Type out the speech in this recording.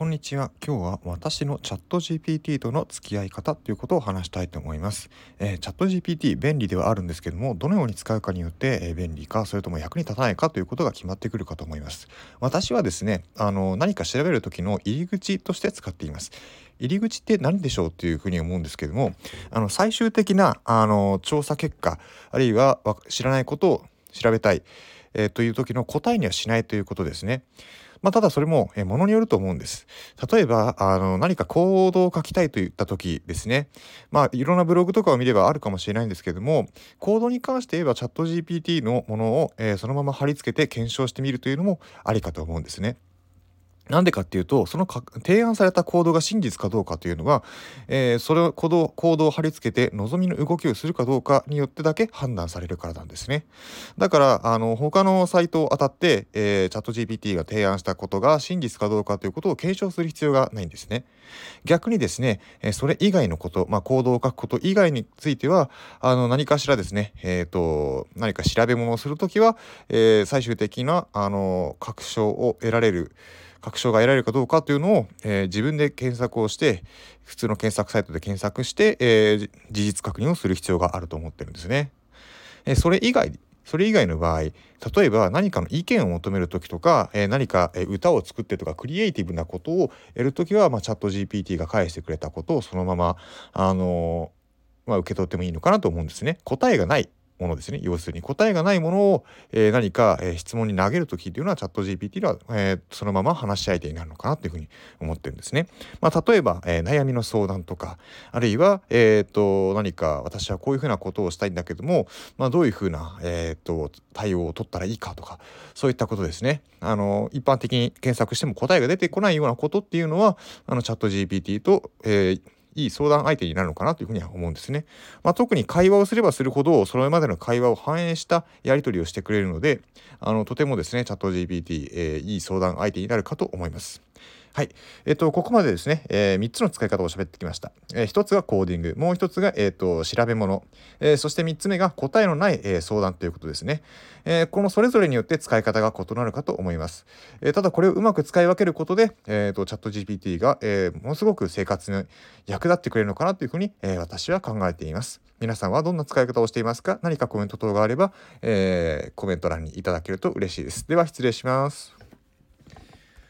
こんにちは。今日は私のチャット GPT との付き合い方ということを話したいと思います、えー、チャット GPT 便利ではあるんですけどもどのように使うかによって、えー、便利かそれとも役に立たないかということが決まってくるかと思います。私はですねあの何か調べる時の入り口として使っています。入り口って何でしょうっていうふうに思うんですけどもあの最終的なあの調査結果あるいは知らないことを調べたい、えー、という時の答えにはしないということですね。まあ、ただそれも、えものによると思うんです。例えば、あの、何か行動を書きたいといった時ですね。まあ、いろんなブログとかを見ればあるかもしれないんですけども、行動に関して言えばチャット GPT のものを、えー、そのまま貼り付けて検証してみるというのもありかと思うんですね。なんでかっていうと、その提案された行動が真実かどうかというのは、えー、それを行動行動を貼り付けて望みの動きをするかどうかによってだけ判断されるからなんですね。だから、あの、他のサイトを当たって、えー、チャット GPT が提案したことが真実かどうかということを検証する必要がないんですね。逆にですね、えそれ以外のこと、まあ、行動を書くこと以外については、あの、何かしらですね、えっ、ー、と、何か調べ物をするときは、え最終的な、あの、確証を得られる、確証が得られるかどうかというのを、えー、自分で検索をして普通の検索サイトで検索して、えー、事実確認をする必要があると思ってるんですね。えー、それ以外それ以外の場合例えば何かの意見を求める時とか、えー、何か、歌を作ってとかクリエイティブなことをやる時は、まあ、チャット GPT が返してくれたことをそのまま、あのまあ、受け取ってもいいのかなと思うんですね。答えがないものですね要するに答えがないものを、えー、何か、えー、質問に投げる時っていうのはチャット GPT は、えー、そのまま話し相手になるのかなっていうふうに思ってるんですね。まあ、例えば、え悩みの相談とかあるいは、えーと、何か私はこういうふうなことをしたいんだけども、まあ、どういうふうな、えーと、対応を取ったらいいかとかそういったことですね。あの一般的に検索しても答えが出てこないようなことっていうのはあのチャット GPT と、えーいい相談相手になるのかなというふうには思うんですね。まあ、特に会話をすればするほどそれまでの会話を反映したやり取りをしてくれるのであのとてもですねチャット GPT、えー、いい相談相手になるかと思います。はい。えっ、と、ここまでですね、えー、3つの使い方を喋ってきました。えー、1つがコーディング、もう1つが、えーと、調べ物、えー、そして3つ目が答えのない、え、相談ということですね、え。このそれぞれによって使い方が異なるかと思います。え、ただ、これをうまく使い分けることで、えーと、チャット GPT が、え、ものすごく生活に役立ってくれるのかなというふうに、え、私は考えています。皆さんはどんな使い方をしていますか？何かコメント等があれば、え、コメント欄にいただけると嬉しいです。では、失礼します。